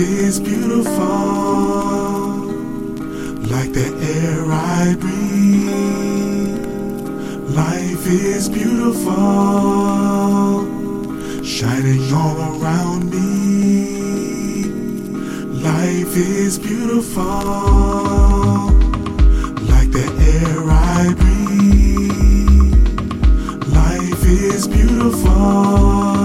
is beautiful, like the air I breathe. Life is beautiful, shining all around me. Life is beautiful, like the air I breathe. Life is beautiful.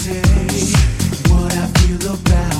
say what I feel about.